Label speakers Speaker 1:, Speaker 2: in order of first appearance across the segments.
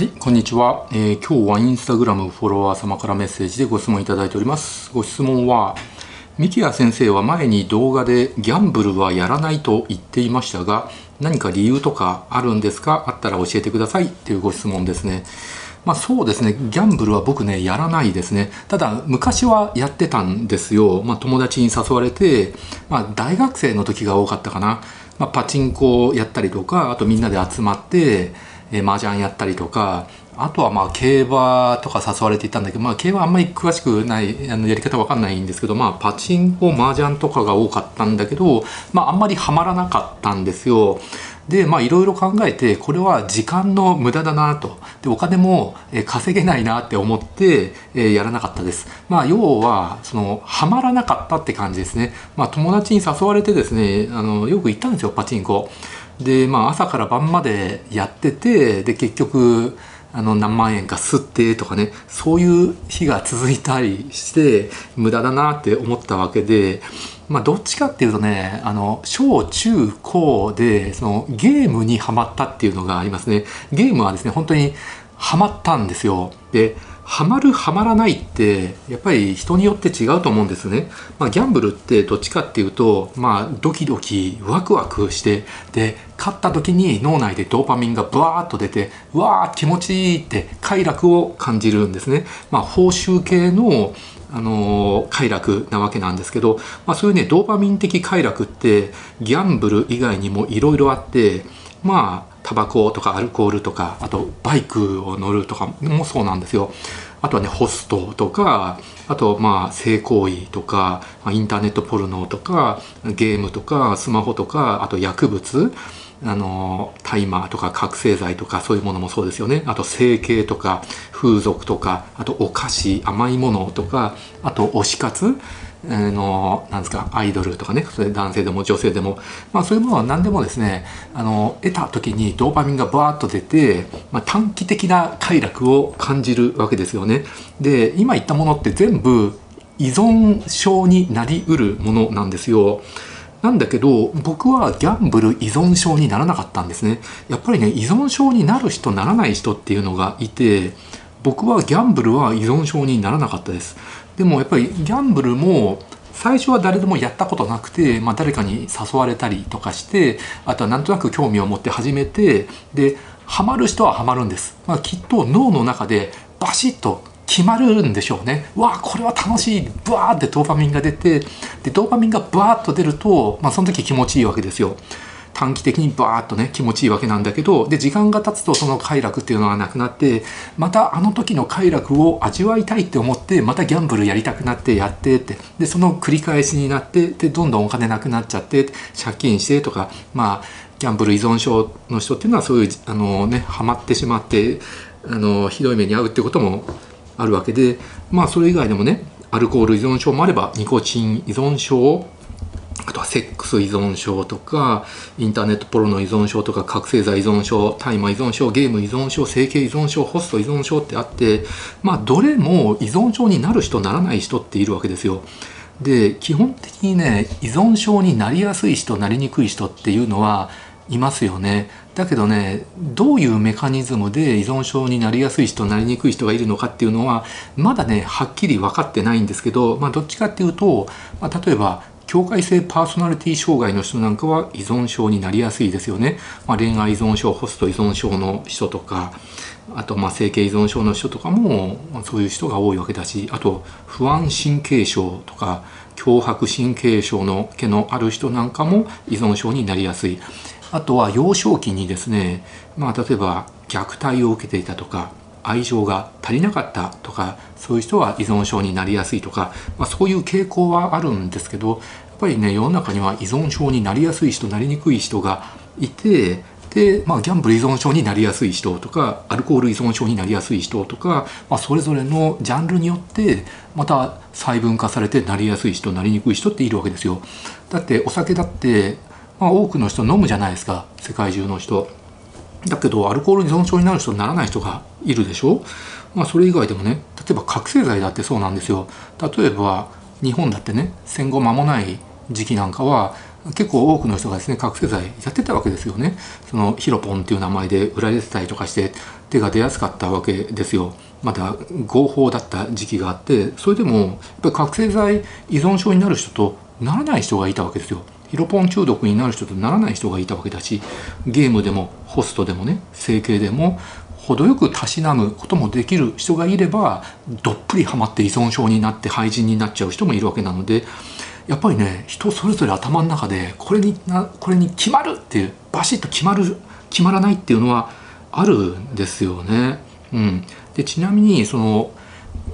Speaker 1: はい、こんにちは、えー、今日はインスタグラムフォロワー様からメッセージでご質問いただいております。ご質問は、三木谷先生は前に動画でギャンブルはやらないと言っていましたが、何か理由とかあるんですか？あったら教えてくださいっていうご質問ですね。まあそうですね、ギャンブルは僕ね、やらないですね。ただ、昔はやってたんですよ。まあ友達に誘われて、まあ大学生の時が多かったかな。まパチンコをやったりとか、あとみんなで集まって、えー、麻雀やったりとかあとはまあ競馬とか誘われていたんだけど、まあ、競馬あんまり詳しくないあのやり方わかんないんですけど、まあ、パチンコ麻雀とかが多かったんだけど、まあ、あんまりハマらなかったんですよ。でまあいろいろ考えてこれは時間の無駄だなと。でお金も稼げないなって思って、え、やらなかったです。まあ要はそのハマらなかったって感じですね。まあ友達に誘われてですねあのよく行ったんですよパチンコ。でまあ朝から晩までやっててで結局あの何万円か吸ってとかねそういう日が続いたりして無駄だなって思ったわけでまあどっちかっていうとねあの小中高でそのゲームにはまったっていうのがありますね。ゲームはですね本当にハマったんですよ。でハマるハマらないってやっぱり人によって違うと思うんですね。まあ、ギャンブルってどっちかっていうと、まあ、ドキドキワクワクしてで勝った時に脳内でドーパミンがブワーッと出てわー気持ちいいって快楽を感じるんですね。まあ、報酬系のあの快楽なわけなんですけど、まあ、そういうねドーパミン的快楽ってギャンブル以外にもいろいろあってまあタバコとかアルコールとかあとバイクを乗るとかもそうなんですよ。あとはねホストとかあとまあ性行為とかインターネットポルノとかゲームとかスマホとかあと薬物。あのタイマーとか覚醒剤とかそういうものもそうですよねあと整形とか風俗とかあとお菓子甘いものとかあと推し活あのなんですかアイドルとかねそれ男性でも女性でも、まあ、そういうものは何でもですねあの得た時にドーパミンがバーッと出て、まあ、短期的な快楽を感じるわけですよね。で今言ったものって全部依存症になりうるものなんですよ。なんだけど僕はギャンブル依存症にならなかったんですね。やっぱりね依存症になる人ならない人っていうのがいて僕はギャンブルは依存症にならなかったです。でもやっぱりギャンブルも最初は誰でもやったことなくて、まあ、誰かに誘われたりとかしてあとはなんとなく興味を持って始めてでハマる人はハマるんです、まあ、きっと脳の中でバシッと決まるんでしょうね。わあこれは楽しい。ブワーってドーパミンが出てでドーパミンがブワーッと出ると、まあ、その時気持ちいいわけですよ。短期的にバーッとね気持ちいいわけなんだけどで時間が経つとその快楽っていうのはなくなってまたあの時の快楽を味わいたいって思ってまたギャンブルやりたくなってやってってでその繰り返しになってでどんどんお金なくなっちゃって借金してとかまあギャンブル依存症の人っていうのはそういうあのねハマってしまってあのひどい目に遭うってこともあるわけでまあそれ以外でもねアルコール依存症もあればニコチン依存症あとはセックス依存症とかインターネットポロの依存症とか覚醒剤依存症大麻依存症ゲーム依存症整形依存症ホスト依存症ってあってまあどれも依存症になる人ならない人っているわけですよ。で基本的にね依存症になりやすい人なりにくい人っていうのはいますよね。だけどねどういうメカニズムで依存症になりやすい人なりにくい人がいるのかっていうのはまだねはっきり分かってないんですけど、まあ、どっちかっていうと、まあ、例えば境界性パーソナリティ障害の人なんかは依存症になりやすいですよね、まあ、恋愛依存症ホスト依存症の人とかあとまあ整形依存症の人とかもそういう人が多いわけだしあと不安神経症とか強迫神経症の毛のある人なんかも依存症になりやすい。あとは幼少期にですね、まあ、例えば虐待を受けていたとか愛情が足りなかったとかそういう人は依存症になりやすいとか、まあ、そういう傾向はあるんですけどやっぱりね世の中には依存症になりやすい人なりにくい人がいてで、まあ、ギャンブル依存症になりやすい人とかアルコール依存症になりやすい人とか、まあ、それぞれのジャンルによってまた細分化されてなりやすい人なりにくい人っているわけですよ。だってお酒だって、まあ、多くの人飲むじゃないですか。世界中の人。だけどアルコール依存症になる人にならない人がいるでしょ。まあそれ以外でもね例えば覚醒剤だってそうなんですよ。例えば日本だってね戦後間もない時期なんかは結構多くの人がですね覚醒剤やってたわけですよね。そのヒロポンっていう名前で売られてたりとかして手が出やすかったわけですよ。まだ合法だった時期があってそれでもやっぱり覚醒剤依存症になる人とならない人がいたわけですよ。ヒロポン中毒になる人とならない人がいたわけだしゲームでもホストでもね整形でも程よくたしなむこともできる人がいればどっぷりハマって依存症になって廃人になっちゃう人もいるわけなのでやっぱりね人それぞれ頭の中でこれになこれに決まるっていうバシッと決まる決まらないっていうのはあるんですよね。うん、でちなみにその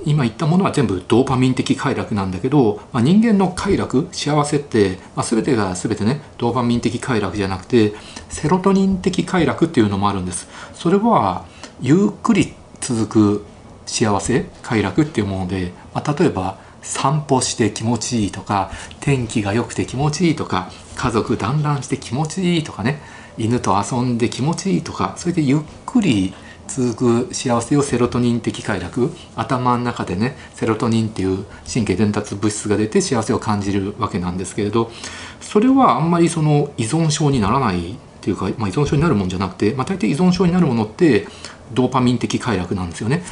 Speaker 1: 今言ったものは全部ドーパミン的快楽なんだけど、まあ、人間の快楽幸せって、まあ、全てが全てねドーパミン的快楽じゃなくてセロトニン的快楽っていうのもあるんです。それはゆっくり続く幸せ快楽っていうもので、まあ、例えば散歩して気持ちいいとか天気が良くて気持ちいいとか家族団らんして気持ちいいとかね犬と遊んで気持ちいいとかそれでゆっくり続く幸せをセロトニン的快楽頭の中でねセロトニンっていう神経伝達物質が出て幸せを感じるわけなんですけれどそれはあんまりその依存症にならないっていうか、まあ、依存症になるもんじゃなくて、まあ、大抵依存症になるものってドーパミン的快楽なんですよね。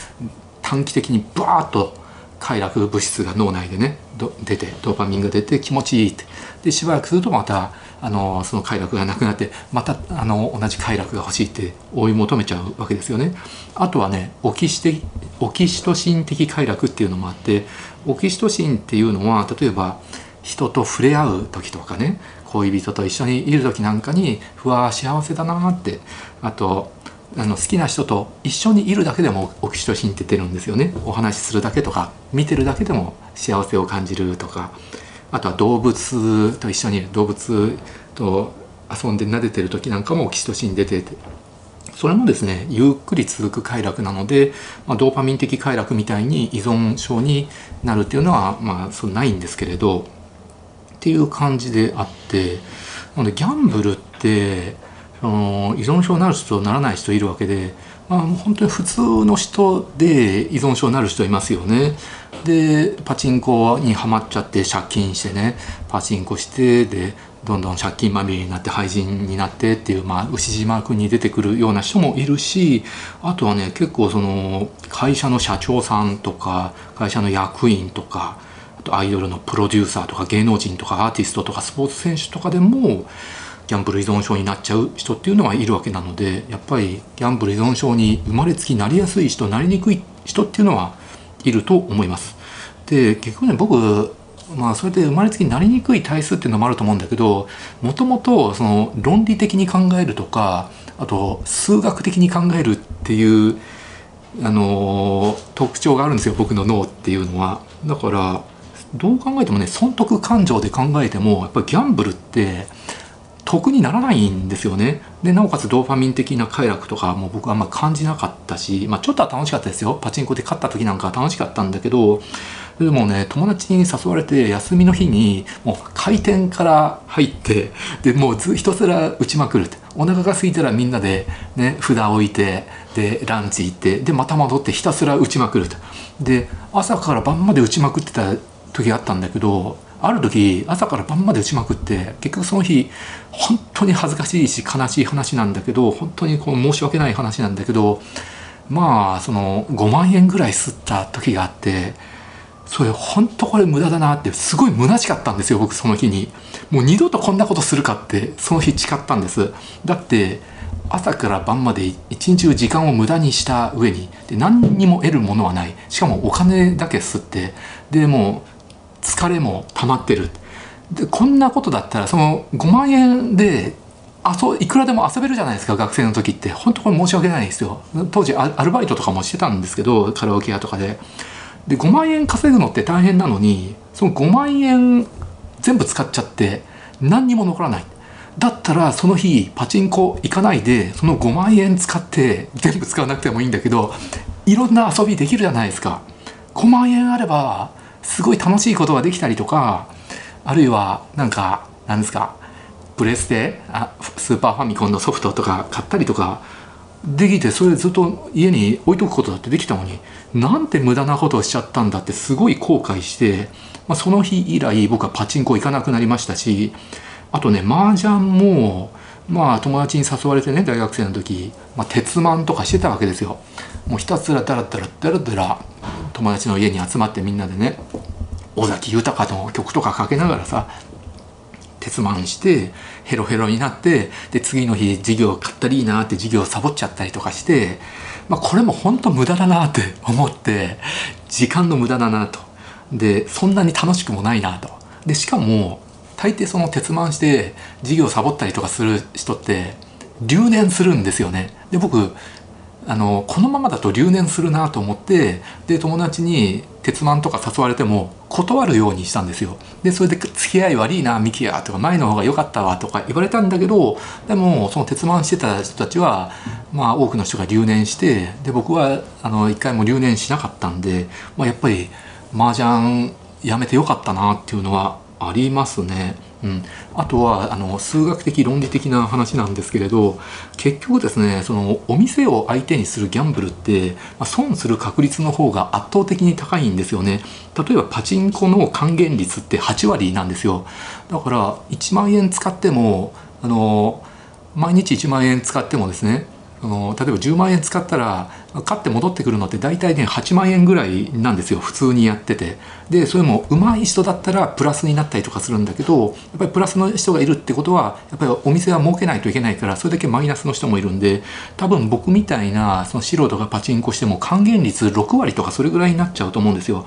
Speaker 1: 短期的にバーッと快楽物質が脳内でね出てドーパミンが出て気持ちいいってでしばらくするとまたあのその快楽がなくなってまたあの同じ快楽が欲しいって追い求めちゃうわけですよね。あとはねオキシテオキシトシン的快楽っていうのもあってオキシトシンっていうのは例えば人と触れ合う時とかね恋人と一緒にいる時なんかにうわ幸せだなってあとあの好きな人と一緒にいるだけでもオキシトシンって出るんですよね。お話しするだけとか見てるだけでも幸せを感じるとかあとは動物と一緒に動物と遊んで撫でてる時なんかもオキシトシン出てて。それもですねゆっくり続く快楽なので、まあ、ドーパミン的快楽みたいに依存症になるっていうのはまあそうないんですけれどっていう感じであって。なのでギャンブルってその依存症になる人とならない人いるわけで、まあ、本当に普通の人で依存症になる人いますよね。でパチンコにはまっちゃって借金してねパチンコしてでどんどん借金まみれになって廃人になってっていう、まあ、牛島君に出てくるような人もいるしあとはね結構その会社の社長さんとか会社の役員とかあとアイドルのプロデューサーとか芸能人とかアーティストとかスポーツ選手とかでもギャンブル依存症になっちゃう人っていうのはいるわけなのでやっぱりギャンブル依存症に生まれつきなりやすい人なりにくい人っていうのはいると思います。で結局ね僕まあそれで生まれつきなりにくい体質っていうのもあると思うんだけどもともとその論理的に考えるとかあと数学的に考えるっていうあの特徴があるんですよ僕の脳っていうのは。だからどう考えてもね損得感情で考えてもやっぱりギャンブルって得にならないんですよね。でなおかつドーパミン的な快楽とかも僕はあんま感じなかったし、まあ、ちょっとは楽しかったですよ。パチンコで勝った時なんかは楽しかったんだけどでもね友達に誘われて休みの日にもう開店から入ってでもうずひたすら打ちまくるって。お腹が空いたらみんなで、ね、札を置いてでランチ行ってでまた戻ってひたすら打ちまくると。で朝から晩まで打ちまくってた時があったんだけどある時朝から晩まで打ちまくって結局その日本当に恥ずかしいし悲しい話なんだけど本当にこう申し訳ない話なんだけどまあその5万円ぐらい吸った時があってそれ本当これ無駄だなってすごい虚しかったんですよ僕その日に。もう二度とこんなことするかってその日誓ったんです。だって朝から晩まで一日中時間を無駄にした上にで何にも得るものはない。しかもお金だけ吸ってでもう疲れも溜まってる。でこんなことだったらその5万円であそういくらでも遊べるじゃないですか学生の時って。本当これ申し訳ないですよ。当時アルバイトとかもしてたんですけどカラオケ屋とかで。で5万円稼ぐのって大変なのにその5万円全部使っちゃって何にも残らない。だったらその日パチンコ行かないでその5万円使って全部使わなくてもいいんだけどいろんな遊びできるじゃないですか。5万円あればすごい楽しいことができたりとかあるいはなんかなんですかプレスであスーパーファミコンのソフトとか買ったりとかできてそれずっと家に置いとくことだってできたのになんて無駄なことをしちゃったんだってすごい後悔して、まあ、その日以来僕はパチンコ行かなくなりましたしあとね麻雀もまあ友達に誘われてね大学生の時、まあ、鉄マンとかしてたわけですよ。もうひたすらダラダラダラダラ友達の家に集まってみんなでね尾崎豊の曲とかかけながらさ鉄マンしてヘロヘロになってで次の日授業買ったりいいなって授業サボっちゃったりとかして、まあ、これも本当無駄だなって 思って時間の無駄だなと。でそんなに楽しくもないなと。でしかも大抵その鉄マンして授業サボったりとかする人って留年するんですよね。で僕あのこのままだと留年するなと思ってで友達に鉄マンとか誘われても断るようにしたんですよ。でそれで付き合い悪いなミキヤとか前の方が良かったわとか言われたんだけどでもその鉄マンしてた人たちはまあ多くの人が留年してで僕はあの一回も留年しなかったんで、まあ、やっぱり麻雀やめてよかったなっていうのはありますね。うん、あとはあの数学的論理的な話なんですけれど結局ですねそのお店を相手にするギャンブルって、まあ、損する確率の方が圧倒的に高いんですよね。例えばパチンコの還元率って8割なんですよ。だから1万円使ってもあの毎日1万円使ってもですねあの例えば10万円使ったら買って戻ってくるのって大体ね8万円ぐらいなんですよ。普通にやってて。でそれも上手い人だったらプラスになったりとかするんだけどやっぱりプラスの人がいるってことはやっぱりお店は儲けないといけないからそれだけマイナスの人もいるんで多分僕みたいなその素人がパチンコしても還元率6割とかそれぐらいになっちゃうと思うんですよ。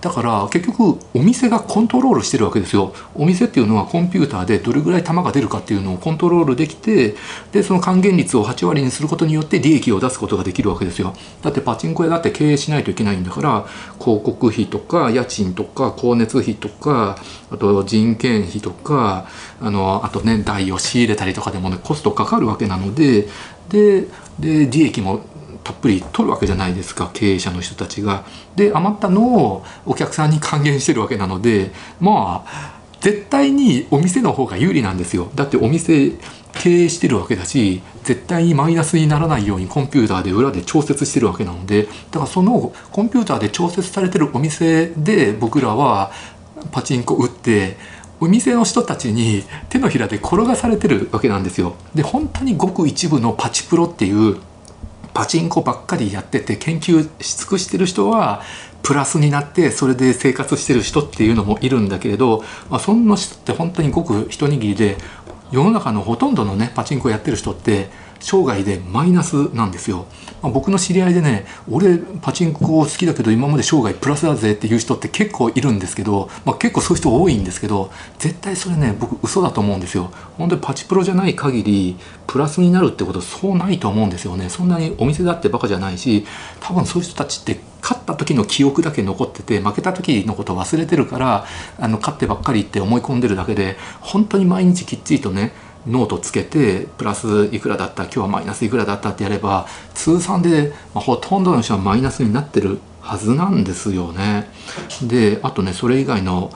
Speaker 1: だから結局お店がコントロールしてるわけですよ。お店っていうのはコンピューターでどれぐらい玉が出るかっていうのをコントロールできてでその還元率を8割にすることによって利益を出すことができるわけですよ。だってパチンコ屋だって経営しないといけないんだから広告費とか家賃とか光熱費とかあと人件費とかあのあとね台を仕入れたりとかでもねコストかかるわけなのででで利益もたっぷり取るわけじゃないですか経営者の人たちが。で余ったのをお客さんに還元してるわけなのでまあ絶対にお店の方が有利なんですよだってお店経営してるわけだし絶対にマイナスにならないようにコンピューターで裏で調節してるわけなのでだからそのコンピューターで調節されてるお店で僕らはパチンコ打ってお店の人たちに手のひらで転がされてるわけなんですよ。で本当にごく一部のパチプロっていうパチンコばっかりやってて研究し尽くしてる人はプラスになってそれで生活してる人っていうのもいるんだけれど、まあ、そんな人って本当にごく一握りで世の中のほとんどのねパチンコやってる人って生涯でマイナスなんですよ。まあ、僕の知り合いでね俺パチンコ好きだけど今まで生涯プラスだぜっていう人って結構いるんですけど、まあ、結構そういう人多いんですけど絶対それね僕嘘だと思うんですよ。本当にパチプロじゃない限りプラスになるってことそうないと思うんですよね。そんなにお店だってバカじゃないし多分そういう人たちって勝った時の記憶だけ残ってて負けた時のこと忘れてるからあの勝ってばっかりって思い込んでるだけで本当に毎日きっちりとねノートつけてプラスいくらだった今日はマイナスいくらだったってやれば通算で、まあ、ほとんどの人はマイナスになってるはずなんですよね。であとねそれ以外の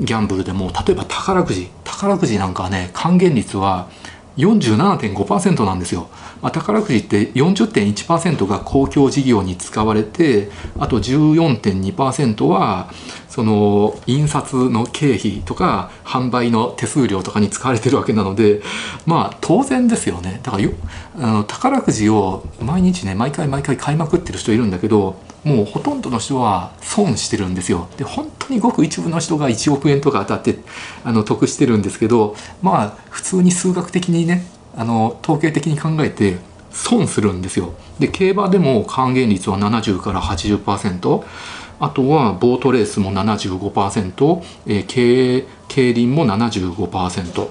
Speaker 1: ギャンブルでも例えば宝くじ宝くじなんかはね還元率は47.5%なんですよ。まあ、宝くじって40.1%が公共事業に使われてあと14.2%はその印刷の経費とか販売の手数料とかに使われてるわけなのでまあ当然ですよねだからよあの宝くじを毎日ね毎回毎回買いまくってる人いるんだけどもうほとんどの人は損してるんですよ。で本当にごく一部の人が1億円とか当たってあの得してるんですけどまあ普通に数学的にねあの統計的に考えて損するんですよ。で競馬でも還元率は70から80%あとはボートレースも75%、えー、競競輪も75%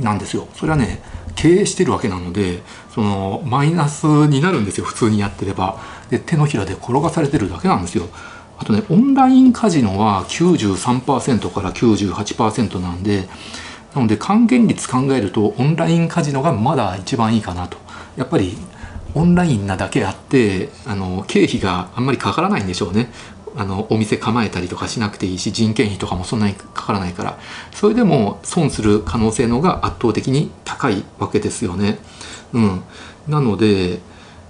Speaker 1: なんですよ。それはね経営してるわけなのでそのマイナスになるんですよ。普通にやってれば。で手のひらで転がされてるだけなんですよ。あとねオンラインカジノは93%から98%なんでなので還元率考えるとオンラインカジノがまだ一番いいかなと。やっぱりオンラインなだけあってあの経費があんまりかからないんでしょうね。あのお店構えたりとかしなくていいし人件費とかもそんなにかからないから。それでも損する可能性の方が圧倒的に高いわけですよね。うん、なので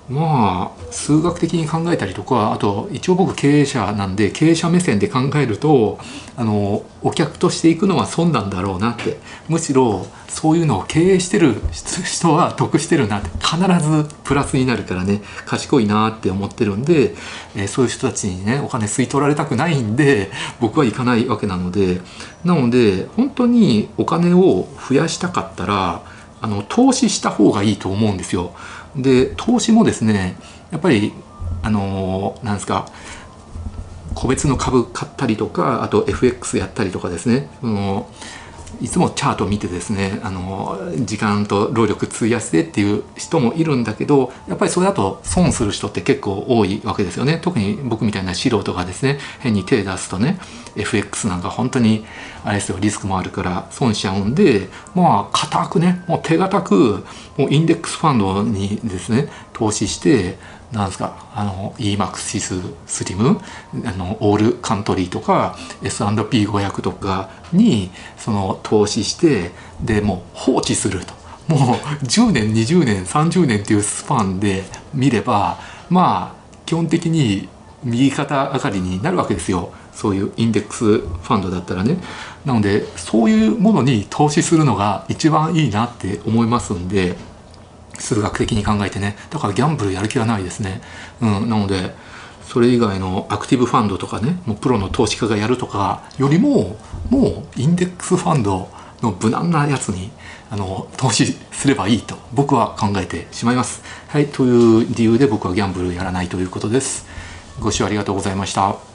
Speaker 1: まあ数学的に考えたりとかあと一応僕経営者なんで経営者目線で考えるとあのお客としていくのは損なんだろうなって。むしろそういうのを経営してる人は得してるなって。必ずプラスになるからね。賢いなって思ってるんで、えー、そういう人たちにねお金吸い取られたくないんで僕は行かないわけなので。なので本当にお金を増やしたかったらあの投資した方がいいと思うんですよ。で投資もですねやっぱりあのなんですか個別の株買ったりとかあと FX やったりとかですね、うん、いつもチャート見てですねあの時間と労力費やしてっていう人もいるんだけどやっぱりそれだと損する人って結構多いわけですよね。特に僕みたいな素人がですね変に手出すとね FX なんか本当にあれですよリスクもあるから損しちゃうんでまあ固くねもう手堅くもうインデックスファンドにですね投資してなんですか？あの EMAXIS スリムあのオールカントリーとか S&P500 とかにその投資してでもう放置すると。もう10年20年30年っていうスパンで見ればまあ基本的に右肩上がりになるわけですよ。そういうインデックスファンドだったらね。なのでそういうものに投資するのが一番いいなって思いますんで数学的に考えてねだからギャンブルやる気はないですね、うん、なのでそれ以外のアクティブファンドとかねもうプロの投資家がやるとかよりももうインデックスファンドの無難なやつにあの投資すればいいと僕は考えてしまいます。はいという理由で僕はギャンブルやらないということです。ご視聴ありがとうございました。